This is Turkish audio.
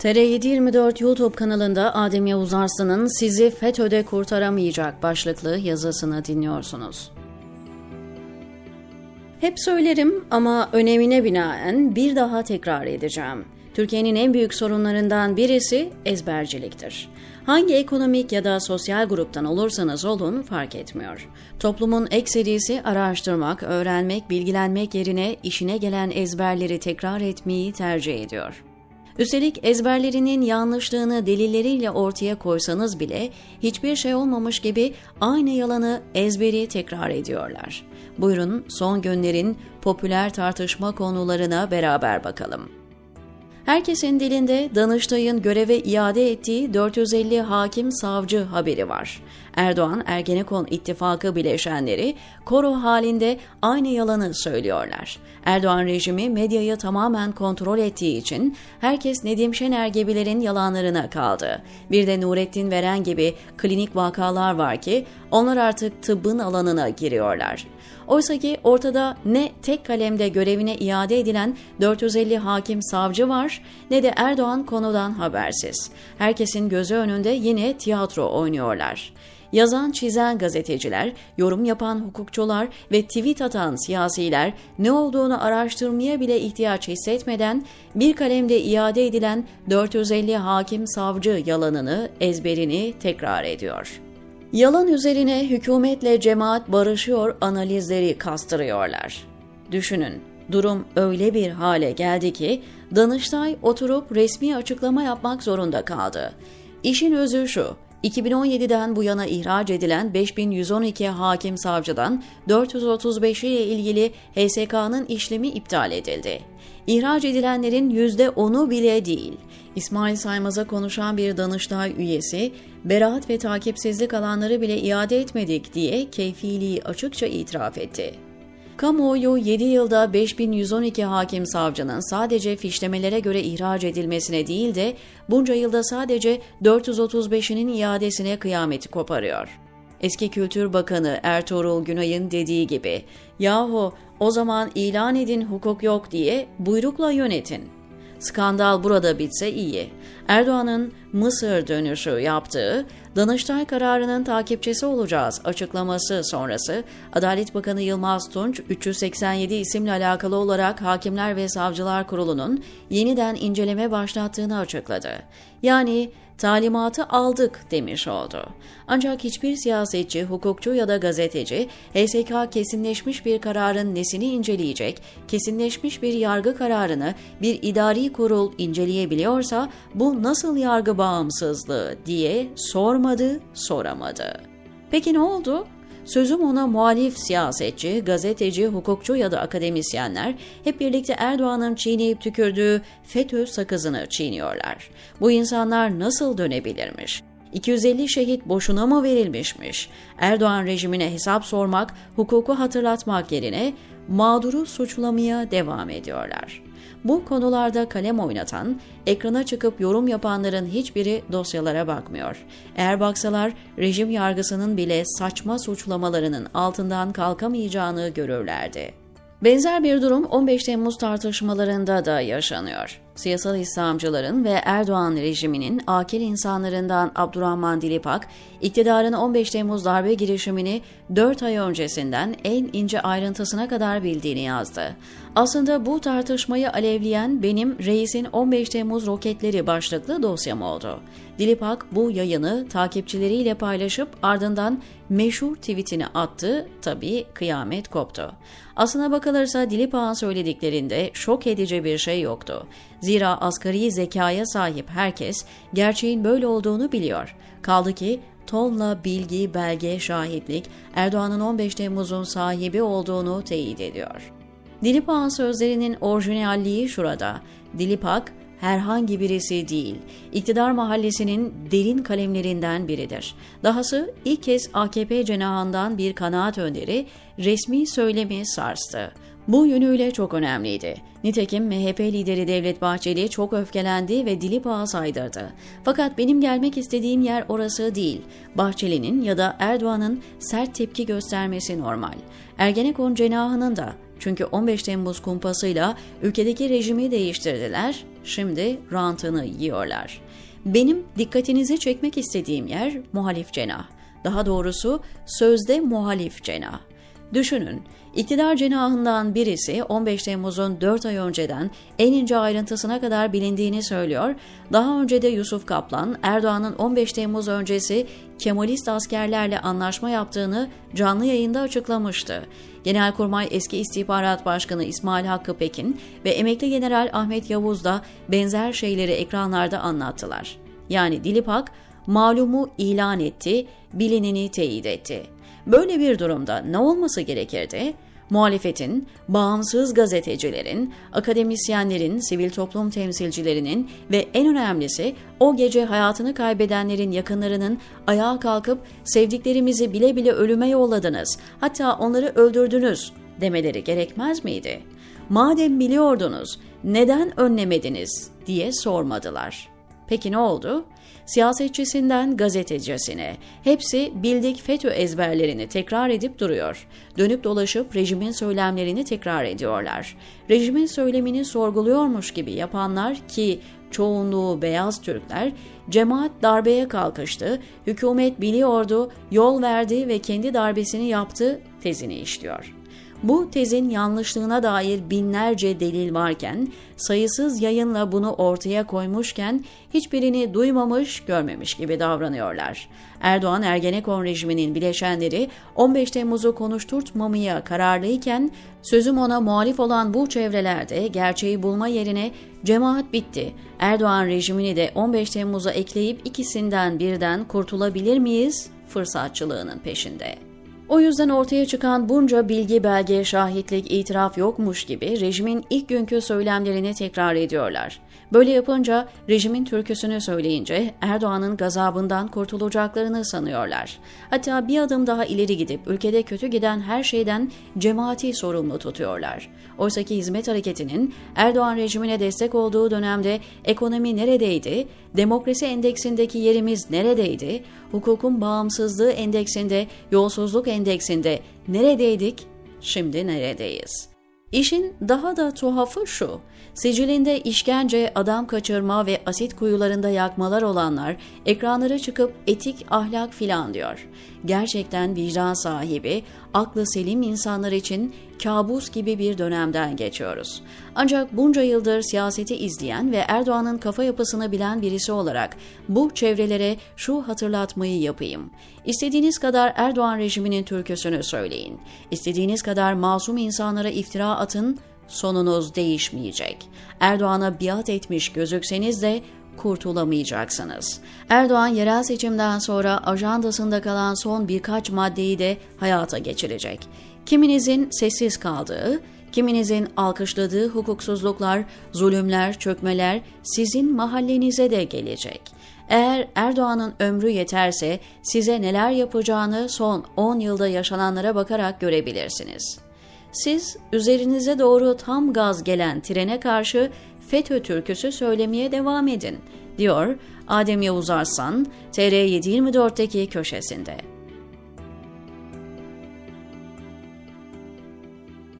TR724 YouTube kanalında Adem Yavuz Arslan'ın Sizi FETÖ'de Kurtaramayacak başlıklı yazısını dinliyorsunuz. Hep söylerim ama önemine binaen bir daha tekrar edeceğim. Türkiye'nin en büyük sorunlarından birisi ezberciliktir. Hangi ekonomik ya da sosyal gruptan olursanız olun fark etmiyor. Toplumun ekserisi araştırmak, öğrenmek, bilgilenmek yerine işine gelen ezberleri tekrar etmeyi tercih ediyor. Üstelik ezberlerinin yanlışlığını delilleriyle ortaya koysanız bile hiçbir şey olmamış gibi aynı yalanı ezberi tekrar ediyorlar. Buyurun son günlerin popüler tartışma konularına beraber bakalım. Herkesin dilinde Danıştay'ın göreve iade ettiği 450 hakim savcı haberi var. Erdoğan Ergenekon ittifakı bileşenleri koro halinde aynı yalanı söylüyorlar. Erdoğan rejimi medyayı tamamen kontrol ettiği için herkes Nedim Şener gibilerin yalanlarına kaldı. Bir de Nurettin Veren gibi klinik vakalar var ki onlar artık tıbbın alanına giriyorlar. Oysa ki ortada ne tek kalemde görevine iade edilen 450 hakim savcı var ne de Erdoğan konudan habersiz. Herkesin gözü önünde yine tiyatro oynuyorlar. Yazan çizen gazeteciler, yorum yapan hukukçular ve tweet atan siyasiler ne olduğunu araştırmaya bile ihtiyaç hissetmeden bir kalemde iade edilen 450 hakim savcı yalanını, ezberini tekrar ediyor. Yalan üzerine hükümetle cemaat barışıyor analizleri kastırıyorlar. Düşünün, durum öyle bir hale geldi ki Danıştay oturup resmi açıklama yapmak zorunda kaldı. İşin özü şu, 2017'den bu yana ihraç edilen 5112 hakim savcıdan 435'i ile ilgili HSK'nın işlemi iptal edildi. İhraç edilenlerin %10'u bile değil. İsmail Saymaz'a konuşan bir Danıştay üyesi, beraat ve takipsizlik alanları bile iade etmedik diye keyfiliği açıkça itiraf etti. Kamuoyu 7 yılda 5112 hakim savcının sadece fişlemelere göre ihraç edilmesine değil de bunca yılda sadece 435'inin iadesine kıyameti koparıyor. Eski Kültür Bakanı Ertuğrul Günay'ın dediği gibi, yahu o zaman ilan edin hukuk yok diye buyrukla yönetin. Skandal burada bitse iyi. Erdoğan'ın Mısır dönüşü yaptığı Danıştay kararının takipçisi olacağız açıklaması sonrası Adalet Bakanı Yılmaz Tunç 387 isimle alakalı olarak Hakimler ve Savcılar Kurulu'nun yeniden inceleme başlattığını açıkladı. Yani talimatı aldık demiş oldu. Ancak hiçbir siyasetçi, hukukçu ya da gazeteci HSK kesinleşmiş bir kararın nesini inceleyecek, kesinleşmiş bir yargı kararını bir idari kurul inceleyebiliyorsa bu nasıl yargı bağımsızlığı diye sormadı, soramadı. Peki ne oldu? Sözüm ona muhalif siyasetçi, gazeteci, hukukçu ya da akademisyenler hep birlikte Erdoğan'ın çiğneyip tükürdüğü FETÖ sakızını çiğniyorlar. Bu insanlar nasıl dönebilirmiş? 250 şehit boşuna mı verilmişmiş? Erdoğan rejimine hesap sormak, hukuku hatırlatmak yerine mağduru suçlamaya devam ediyorlar. Bu konularda kalem oynatan, ekrana çıkıp yorum yapanların hiçbiri dosyalara bakmıyor. Eğer baksalar rejim yargısının bile saçma suçlamalarının altından kalkamayacağını görürlerdi. Benzer bir durum 15 Temmuz tartışmalarında da yaşanıyor. Siyasal İslamcıların ve Erdoğan rejiminin akil insanlarından Abdurrahman Dilipak, iktidarın 15 Temmuz darbe girişimini 4 ay öncesinden en ince ayrıntısına kadar bildiğini yazdı. Aslında bu tartışmayı alevleyen benim Reis'in 15 Temmuz roketleri başlıklı dosyam oldu. Dilipak bu yayını takipçileriyle paylaşıp ardından meşhur tweetini attı, tabii kıyamet koptu. Aslına bakılırsa Dilipak'ın söylediklerinde şok edici bir şey yoktu. Zira asgari zekaya sahip herkes gerçeğin böyle olduğunu biliyor. Kaldı ki tonla bilgi, belge, şahitlik Erdoğan'ın 15 Temmuz'un sahibi olduğunu teyit ediyor. Dilipak'ın sözlerinin orijinalliği şurada. Dilipak, herhangi birisi değil, iktidar mahallesinin derin kalemlerinden biridir. Dahası ilk kez AKP cenahından bir kanaat önderi resmi söylemi sarstı. Bu yönüyle çok önemliydi. Nitekim MHP lideri Devlet Bahçeli çok öfkelendi ve dili paha saydırdı. Fakat benim gelmek istediğim yer orası değil. Bahçeli'nin ya da Erdoğan'ın sert tepki göstermesi normal. Ergenekon cenahının da Çünkü 15 Temmuz kumpasıyla ülkedeki rejimi değiştirdiler, şimdi rantını yiyorlar. Benim dikkatinizi çekmek istediğim yer muhalif cenah. Daha doğrusu sözde muhalif cenah. Düşünün, iktidar cenahından birisi 15 Temmuz'un 4 ay önceden en ince ayrıntısına kadar bilindiğini söylüyor. Daha önce de Yusuf Kaplan, Erdoğan'ın 15 Temmuz öncesi Kemalist askerlerle anlaşma yaptığını canlı yayında açıklamıştı. Genelkurmay eski İstihbarat Başkanı İsmail Hakkı Pekin ve emekli General Ahmet Yavuz da benzer şeyleri ekranlarda anlattılar. Yani Dilipak malumu ilan etti, bilineni teyit etti. Böyle bir durumda ne olması gerekirdi? Muhalefetin, bağımsız gazetecilerin, akademisyenlerin, sivil toplum temsilcilerinin ve en önemlisi o gece hayatını kaybedenlerin yakınlarının ayağa kalkıp sevdiklerimizi bile bile ölüme yolladınız, hatta onları öldürdünüz demeleri gerekmez miydi? Madem biliyordunuz, neden önlemediniz diye sormadılar. Peki ne oldu? Siyasetçisinden gazetecisine hepsi bildik FETÖ ezberlerini tekrar edip duruyor. Dönüp dolaşıp rejimin söylemlerini tekrar ediyorlar. Rejimin söylemini sorguluyormuş gibi yapanlar ki çoğunluğu beyaz Türkler, cemaat darbeye kalkıştı, hükümet biliyordu, yol verdi ve kendi darbesini yaptı tezini işliyor. Bu tezin yanlışlığına dair binlerce delil varken, sayısız yayınla bunu ortaya koymuşken hiçbirini duymamış, görmemiş gibi davranıyorlar. Erdoğan Ergenekon rejiminin bileşenleri 15 Temmuz'u konuşturtmamaya kararlıyken sözüm ona muhalif olan bu çevrelerde gerçeği bulma yerine cemaat bitti. Erdoğan rejimini de 15 Temmuz'a ekleyip ikisinden birden kurtulabilir miyiz? Fırsatçılığının peşinde. O yüzden ortaya çıkan bunca bilgi, belge, şahitlik, itiraf yokmuş gibi rejimin ilk günkü söylemlerini tekrar ediyorlar. Böyle yapınca rejimin türküsünü söyleyince Erdoğan'ın gazabından kurtulacaklarını sanıyorlar. Hatta bir adım daha ileri gidip ülkede kötü giden her şeyden cemaati sorumlu tutuyorlar. Oysaki hizmet hareketinin Erdoğan rejimine destek olduğu dönemde ekonomi neredeydi, demokrasi endeksindeki yerimiz neredeydi, hukukun bağımsızlığı endeksinde, yolsuzluk endeksinde neredeydik, şimdi neredeyiz? İşin daha da tuhafı şu, sicilinde işkence, adam kaçırma ve asit kuyularında yakmalar olanlar ekranlara çıkıp etik ahlak filan diyor. Gerçekten vicdan sahibi, aklı selim insanlar için kabus gibi bir dönemden geçiyoruz. Ancak bunca yıldır siyaseti izleyen ve Erdoğan'ın kafa yapısını bilen birisi olarak bu çevrelere şu hatırlatmayı yapayım. İstediğiniz kadar Erdoğan rejiminin türküsünü söyleyin. İstediğiniz kadar masum insanlara iftira atın, sonunuz değişmeyecek. Erdoğan'a biat etmiş gözükseniz de kurtulamayacaksınız. Erdoğan yerel seçimden sonra ajandasında kalan son birkaç maddeyi de hayata geçirecek. Kiminizin sessiz kaldığı, kiminizin alkışladığı hukuksuzluklar, zulümler, çökmeler sizin mahallenize de gelecek. Eğer Erdoğan'ın ömrü yeterse size neler yapacağını son 10 yılda yaşananlara bakarak görebilirsiniz. Siz üzerinize doğru tam gaz gelen trene karşı FETÖ türküsü söylemeye devam edin, diyor Adem Yavuz Arslan, TR724'deki köşesinde.